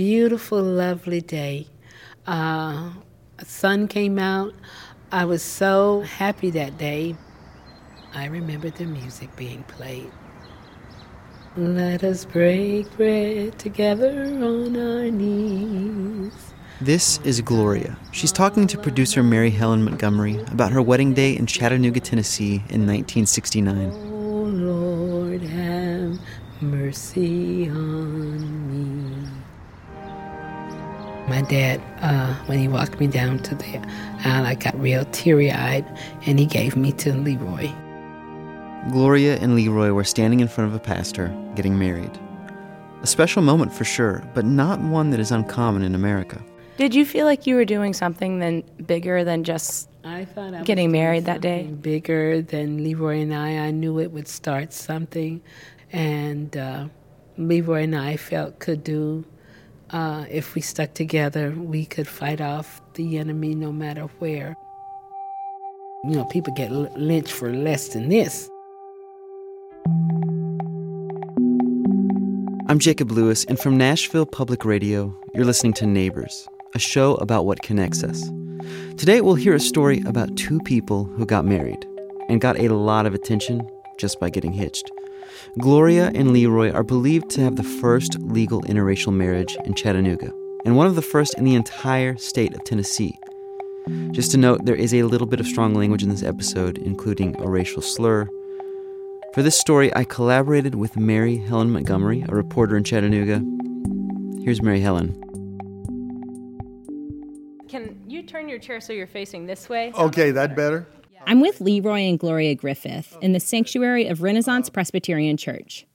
beautiful, lovely day. Uh, sun came out. I was so happy that day. I remember the music being played. Let us break bread together on our knees. This is Gloria. She's talking to producer Mary Helen Montgomery about her wedding day in Chattanooga, Tennessee in 1969. Oh Lord, have mercy on My dad, uh, when he walked me down to the aisle, I got real teary eyed and he gave me to Leroy. Gloria and Leroy were standing in front of a pastor, getting married. A special moment for sure, but not one that is uncommon in America. Did you feel like you were doing something then bigger than just I thought I Getting was married that day? Bigger than Leroy and I. I knew it would start something, and uh, Leroy and I felt could do. Uh, if we stuck together, we could fight off the enemy no matter where. You know, people get lynched for less than this. I'm Jacob Lewis, and from Nashville Public Radio, you're listening to Neighbors, a show about what connects us. Today, we'll hear a story about two people who got married and got a lot of attention just by getting hitched. Gloria and Leroy are believed to have the first legal interracial marriage in Chattanooga, and one of the first in the entire state of Tennessee. Just to note, there is a little bit of strong language in this episode, including a racial slur. For this story, I collaborated with Mary Helen Montgomery, a reporter in Chattanooga. Here's Mary Helen. Can you turn your chair so you're facing this way? Okay, that better? I'm with Leroy and Gloria Griffith in the sanctuary of Renaissance Presbyterian Church.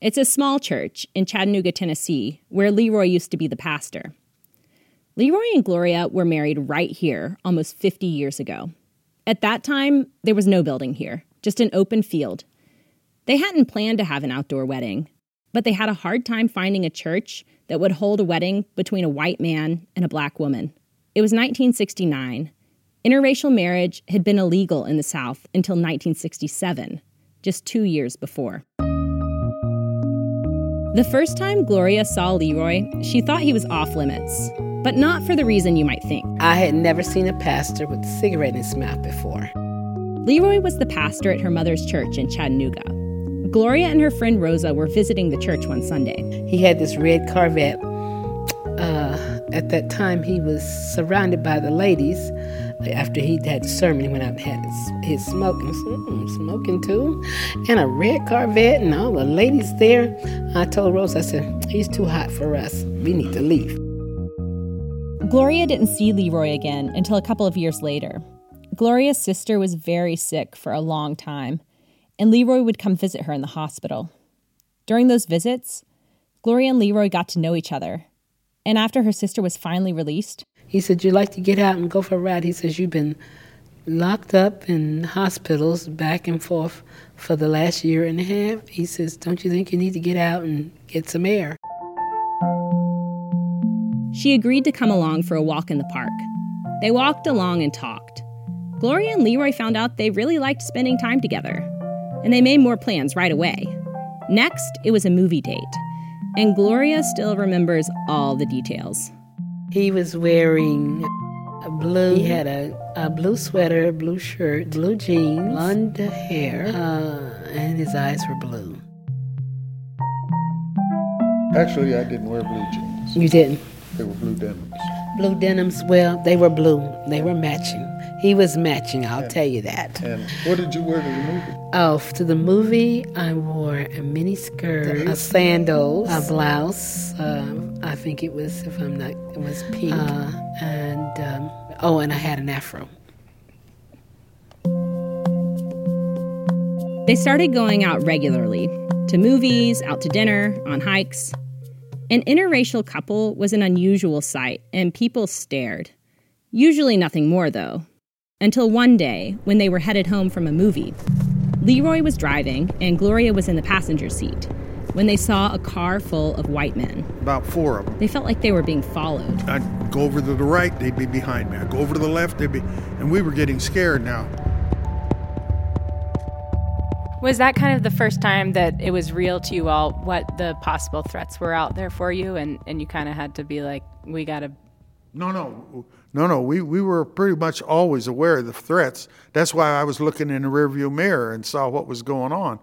It's a small church in Chattanooga, Tennessee, where Leroy used to be the pastor. Leroy and Gloria were married right here almost 50 years ago. At that time, there was no building here, just an open field. They hadn't planned to have an outdoor wedding, but they had a hard time finding a church that would hold a wedding between a white man and a black woman. It was 1969. Interracial marriage had been illegal in the South until 1967, just two years before. The first time Gloria saw Leroy, she thought he was off limits, but not for the reason you might think. I had never seen a pastor with a cigarette in his mouth before. Leroy was the pastor at her mother's church in Chattanooga. Gloria and her friend Rosa were visiting the church one Sunday. He had this red Corvette. Uh, at that time, he was surrounded by the ladies. After he had the sermon, he went out and had his, his smoking, mm, smoking too, and a red Corvette, and all the ladies there. I told Rose, I said, he's too hot for us. We need to leave. Gloria didn't see Leroy again until a couple of years later. Gloria's sister was very sick for a long time, and Leroy would come visit her in the hospital. During those visits, Gloria and Leroy got to know each other. And after her sister was finally released, He said, You'd like to get out and go for a ride? He says, You've been locked up in hospitals back and forth for the last year and a half. He says, Don't you think you need to get out and get some air? she agreed to come along for a walk in the park. They walked along and talked. Gloria and Leroy found out they really liked spending time together, and they made more plans right away. Next, it was a movie date, and Gloria still remembers all the details. He was wearing a blue, he had a, a blue sweater, blue shirt, blue jeans, blonde hair, uh, and his eyes were blue. Actually, I didn't wear blue jeans. You didn't? They were blue denims. Blue denims, well, they were blue. They were matching. He was matching, I'll tell you that. And what did you wear to the movie? Oh, to the movie, I wore a mini skirt, a sandals, a blouse. Um, I think it was, if I'm not, it was pink. Uh, and um, oh, and I had an afro. They started going out regularly to movies, out to dinner, on hikes. An interracial couple was an unusual sight, and people stared. Usually nothing more, though. Until one day, when they were headed home from a movie, Leroy was driving and Gloria was in the passenger seat when they saw a car full of white men. About four of them. They felt like they were being followed. I'd go over to the right, they'd be behind me. I'd go over to the left, they'd be. And we were getting scared now. Was that kind of the first time that it was real to you all what the possible threats were out there for you and, and you kind of had to be like, we got to. No, no, no, no. We, we were pretty much always aware of the threats. That's why I was looking in the rearview mirror and saw what was going on.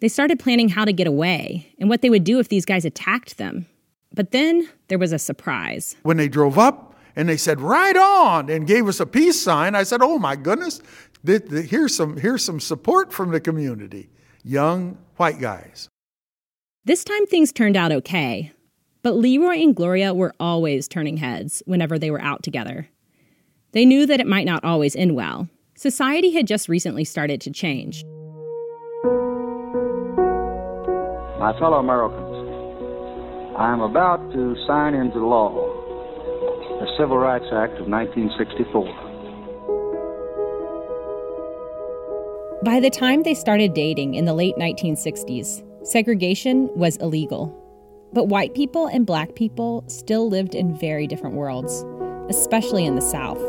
They started planning how to get away and what they would do if these guys attacked them. But then there was a surprise. When they drove up and they said, right on, and gave us a peace sign, I said, oh my goodness, here's some, here's some support from the community. Young white guys. This time things turned out okay, but Leroy and Gloria were always turning heads whenever they were out together. They knew that it might not always end well. Society had just recently started to change. My fellow Americans, I am about to sign into law the Civil Rights Act of 1964. By the time they started dating in the late 1960s, segregation was illegal. But white people and black people still lived in very different worlds, especially in the South.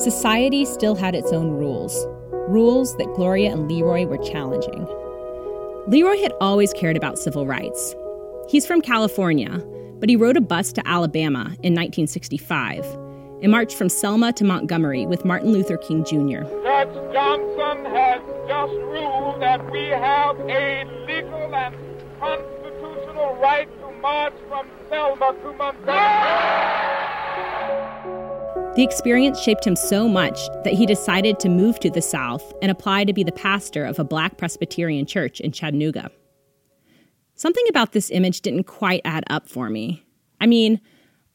Society still had its own rules, rules that Gloria and Leroy were challenging. Leroy had always cared about civil rights. He's from California, but he rode a bus to Alabama in 1965 and marched from Selma to Montgomery with Martin Luther King Jr. Judge Johnson has just ruled that we have a legal and constitutional right to march from Selma to Montgomery. The experience shaped him so much that he decided to move to the South and apply to be the pastor of a black Presbyterian church in Chattanooga. Something about this image didn't quite add up for me. I mean,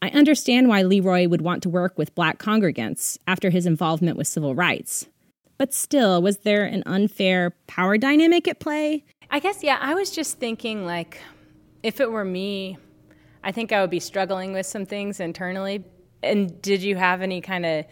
I understand why Leroy would want to work with black congregants after his involvement with civil rights. But still, was there an unfair power dynamic at play? I guess, yeah, I was just thinking, like, if it were me, I think I would be struggling with some things internally. And did you have any kind of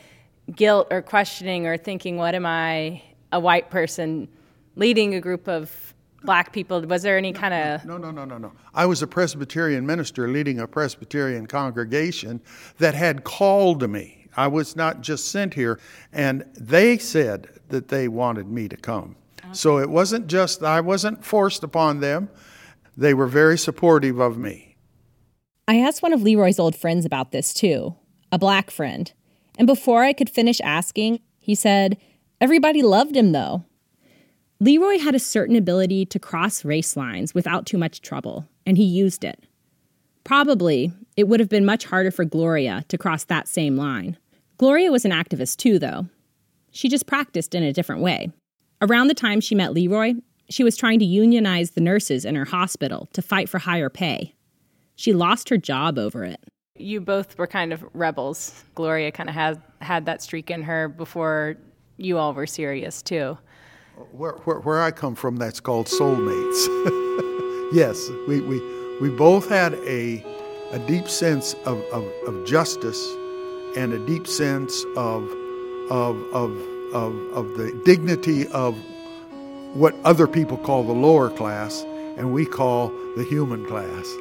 guilt or questioning or thinking, what am I, a white person, leading a group of black people? Was there any kind of. No, no, no, no, no. I was a Presbyterian minister leading a Presbyterian congregation that had called me. I was not just sent here, and they said that they wanted me to come. Okay. So it wasn't just, I wasn't forced upon them. They were very supportive of me. I asked one of Leroy's old friends about this too, a black friend. And before I could finish asking, he said, Everybody loved him though. Leroy had a certain ability to cross race lines without too much trouble, and he used it. Probably, it would have been much harder for Gloria to cross that same line. Gloria was an activist too, though. She just practiced in a different way. Around the time she met Leroy, she was trying to unionize the nurses in her hospital to fight for higher pay. She lost her job over it. You both were kind of rebels. Gloria kind of had had that streak in her before you all were serious too where, where, where I come from, that's called soulmates. yes, we, we, we both had a, a deep sense of, of, of justice and a deep sense of, of, of, of, of the dignity of what other people call the lower class and we call the human class.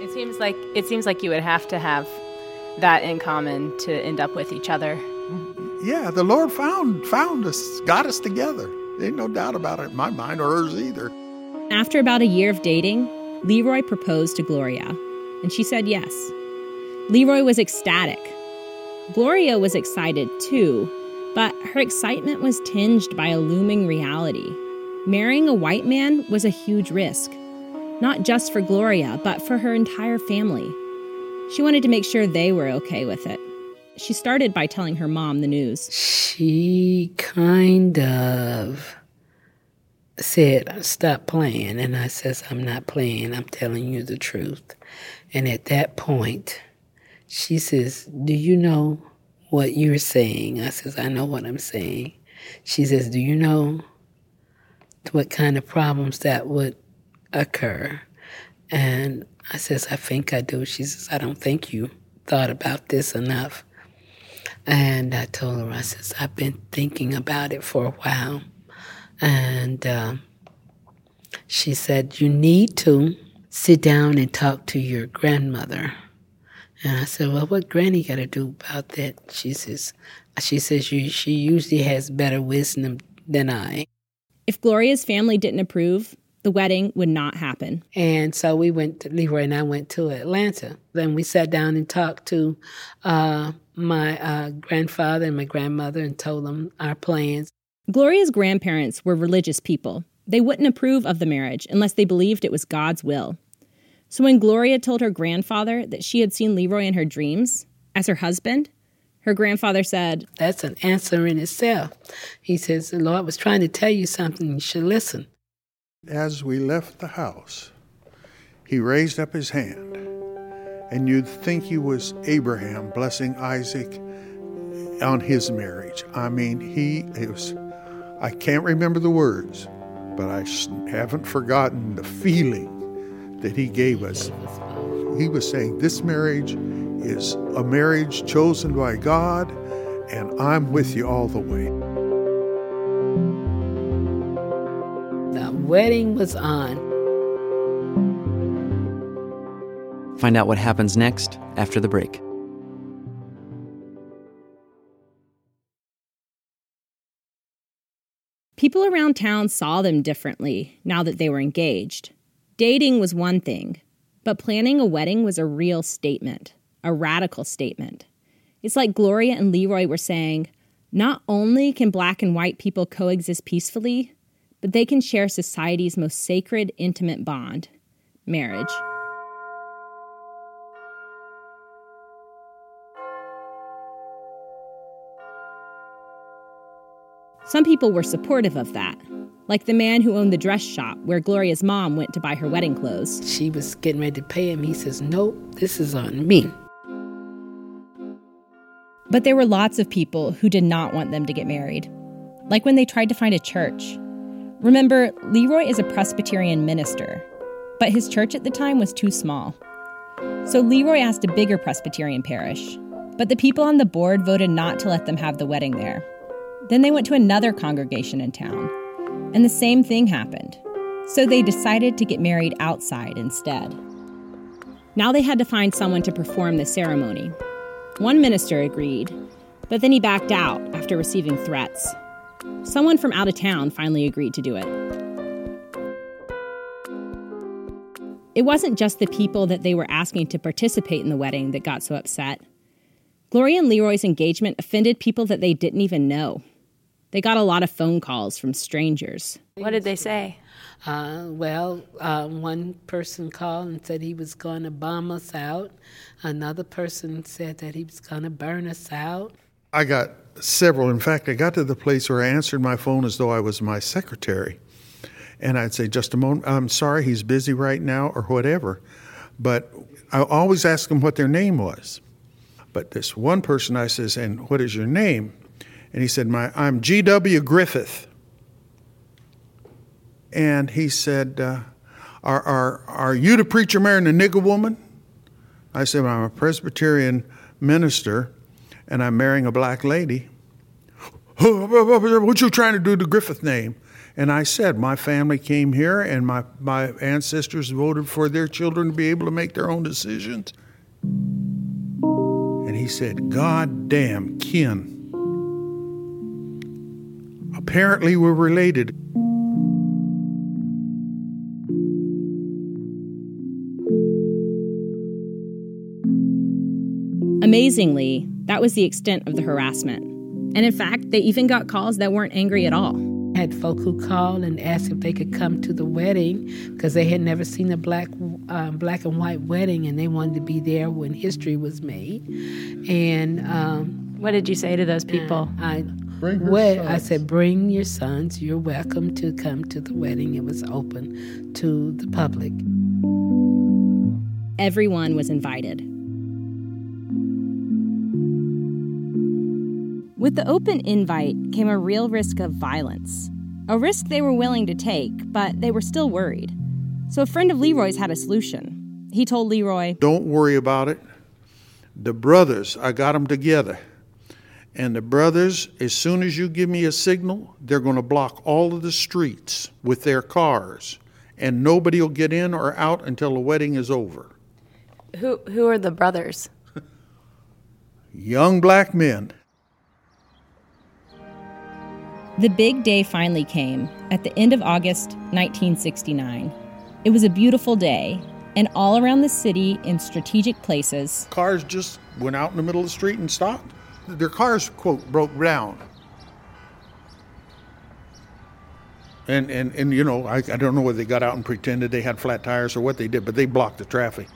It seems like it seems like you would have to have that in common to end up with each other. Yeah, the Lord found found us, got us together. Ain't no doubt about it in my mind or hers either. After about a year of dating, Leroy proposed to Gloria, and she said yes. Leroy was ecstatic. Gloria was excited too, but her excitement was tinged by a looming reality. Marrying a white man was a huge risk, not just for Gloria, but for her entire family. She wanted to make sure they were okay with it. She started by telling her mom the news. She kind of said, Stop playing. And I says, I'm not playing. I'm telling you the truth. And at that point, she says, Do you know what you're saying? I says, I know what I'm saying. She says, Do you know what kind of problems that would occur? And I says, I think I do. She says, I don't think you thought about this enough. And I told her, I says, I've been thinking about it for a while. And uh, she said, You need to sit down and talk to your grandmother. And I said, Well, what granny got to do about that? She says, she says she, she usually has better wisdom than I. If Gloria's family didn't approve, the wedding would not happen. And so we went, to, Leroy and I went to Atlanta. Then we sat down and talked to uh, my uh, grandfather and my grandmother and told them our plans. Gloria's grandparents were religious people. They wouldn't approve of the marriage unless they believed it was God's will. So when Gloria told her grandfather that she had seen Leroy in her dreams as her husband, her grandfather said, That's an answer in itself. He says, The Lord was trying to tell you something, you should listen. As we left the house, he raised up his hand, and you'd think he was Abraham blessing Isaac on his marriage. I mean, he it was, I can't remember the words, but I haven't forgotten the feeling that he gave us. He was saying, This marriage is a marriage chosen by God, and I'm with you all the way. The wedding was on. Find out what happens next after the break. People around town saw them differently now that they were engaged. Dating was one thing, but planning a wedding was a real statement, a radical statement. It's like Gloria and Leroy were saying not only can black and white people coexist peacefully, but they can share society's most sacred, intimate bond marriage. Some people were supportive of that, like the man who owned the dress shop where Gloria's mom went to buy her wedding clothes. She was getting ready to pay him. He says, Nope, this is on me. But there were lots of people who did not want them to get married, like when they tried to find a church Remember, Leroy is a Presbyterian minister, but his church at the time was too small. So Leroy asked a bigger Presbyterian parish, but the people on the board voted not to let them have the wedding there. Then they went to another congregation in town, and the same thing happened. So they decided to get married outside instead. Now they had to find someone to perform the ceremony. One minister agreed, but then he backed out after receiving threats. Someone from out of town finally agreed to do it. It wasn't just the people that they were asking to participate in the wedding that got so upset. Gloria and Leroy's engagement offended people that they didn't even know. They got a lot of phone calls from strangers. What did they say? Uh, well, uh, one person called and said he was going to bomb us out. Another person said that he was going to burn us out. I got several. In fact, I got to the place where I answered my phone as though I was my secretary. And I'd say, just a moment, I'm sorry, he's busy right now, or whatever. But I always ask them what their name was. But this one person, I says, and what is your name? And he said, my, I'm G.W. Griffith. And he said, uh, are, are, are you the preacher marrying a nigger woman? I said, I'm a Presbyterian minister and I'm marrying a black lady. What you trying to do to Griffith name? And I said, my family came here and my, my ancestors voted for their children to be able to make their own decisions. And he said, God damn, kin. Apparently, we're related. Amazingly, that was the extent of the harassment. And in fact, they even got calls that weren't angry at all. I had folk who called and asked if they could come to the wedding because they had never seen a black uh, black and white wedding and they wanted to be there when history was made. And um, what did you say to those people? I well, I said, bring your sons. You're welcome to come to the wedding. It was open to the public. Everyone was invited. With the open invite came a real risk of violence. A risk they were willing to take, but they were still worried. So a friend of Leroy's had a solution. He told Leroy, Don't worry about it. The brothers, I got them together. And the brothers, as soon as you give me a signal, they're going to block all of the streets with their cars. And nobody will get in or out until the wedding is over. Who, who are the brothers? Young black men The big day finally came at the end of August 1969. It was a beautiful day, and all around the city in strategic places, Cars just went out in the middle of the street and stopped. Their cars, quote, broke down. And, and, and you know, I, I don't know whether they got out and pretended they had flat tires or what they did, but they blocked the traffic.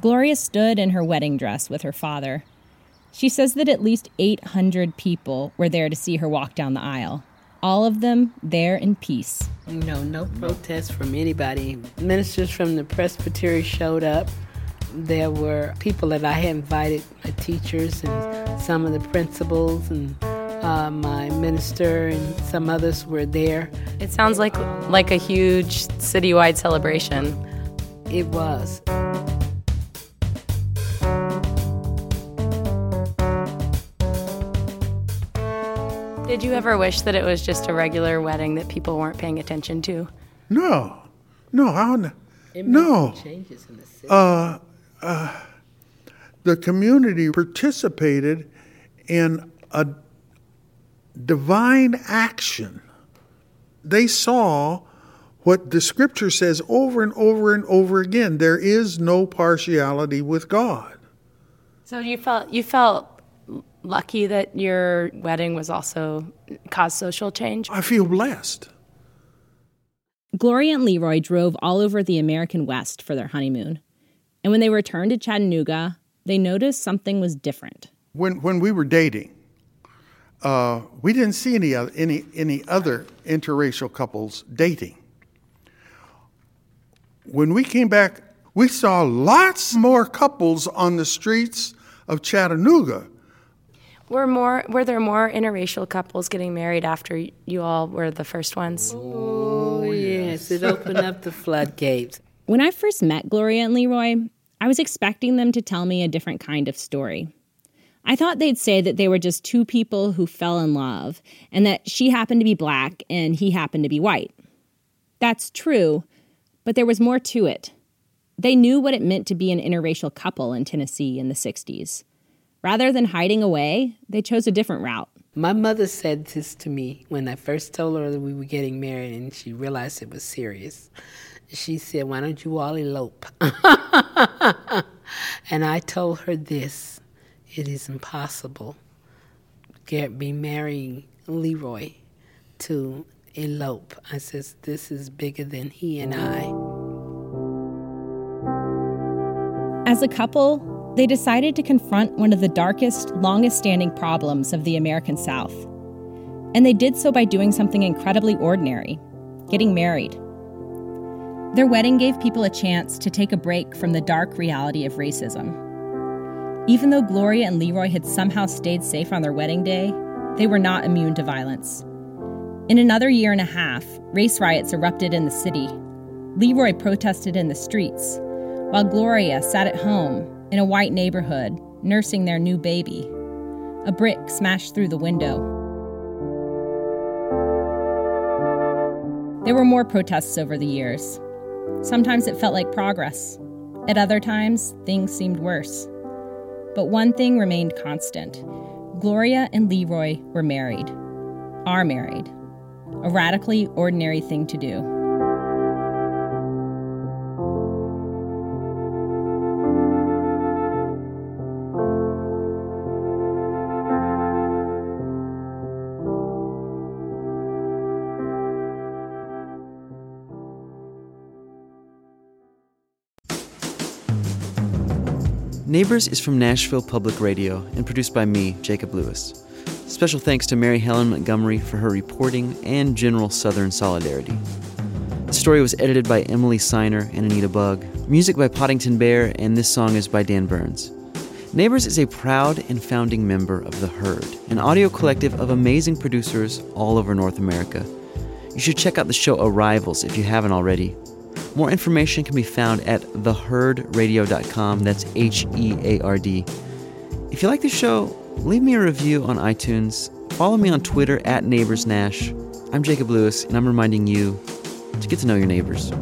Gloria stood in her wedding dress with her father. She says that at least 800 people were there to see her walk down the aisle, all of them there in peace. You know, no protest from anybody. Ministers from the Presbytery showed up. There were people that I had invited, my teachers and some of the principals and uh, my minister and some others were there. It sounds like like a huge citywide celebration. It was. Did you ever wish that it was just a regular wedding that people weren't paying attention to? No, no, I don't, It no. changes in the city. The community participated in a divine action. They saw what the scripture says over and over and over again there is no partiality with God. So you felt you felt lucky that your wedding was also caused social change. I feel blessed. Gloria and Leroy drove all over the American West for their honeymoon. And when they returned to Chattanooga, they noticed something was different. When, when we were dating, uh, we didn't see any, other, any, any other interracial couples dating. When we came back, we saw lots more couples on the streets of Chattanooga. Were more were there more interracial couples getting married after you all were the first ones? oh, yes, it opened up the floodgates. When I first met Gloria and Leroy, I was expecting them to tell me a different kind of story. I thought they'd say that they were just two people who fell in love and that she happened to be black and he happened to be white. That's true, but there was more to it. They knew what it meant to be an interracial couple in Tennessee in the 60s. Rather than hiding away, they chose a different route. My mother said this to me when I first told her that we were getting married and she realized it was serious. She said, Why don't you all elope? and I told her this it is impossible to be marrying Leroy to elope. I says, This is bigger than he and I. As a couple, they decided to confront one of the darkest, longest standing problems of the American South. And they did so by doing something incredibly ordinary getting married. Their wedding gave people a chance to take a break from the dark reality of racism. Even though Gloria and Leroy had somehow stayed safe on their wedding day, they were not immune to violence. In another year and a half, race riots erupted in the city. Leroy protested in the streets, while Gloria sat at home in a white neighborhood nursing their new baby. A brick smashed through the window. There were more protests over the years. Sometimes it felt like progress. At other times, things seemed worse. But one thing remained constant Gloria and Leroy were married, are married. A radically ordinary thing to do. Neighbors is from Nashville Public Radio and produced by me, Jacob Lewis. Special thanks to Mary Helen Montgomery for her reporting and general Southern solidarity. The story was edited by Emily Siner and Anita Bugg. Music by Poddington Bear, and this song is by Dan Burns. Neighbors is a proud and founding member of The Heard, an audio collective of amazing producers all over North America. You should check out the show Arrivals if you haven't already. More information can be found at theheardradio.com. That's H E A R D. If you like the show, leave me a review on iTunes. Follow me on Twitter at NeighborsNash. I'm Jacob Lewis, and I'm reminding you to get to know your neighbors.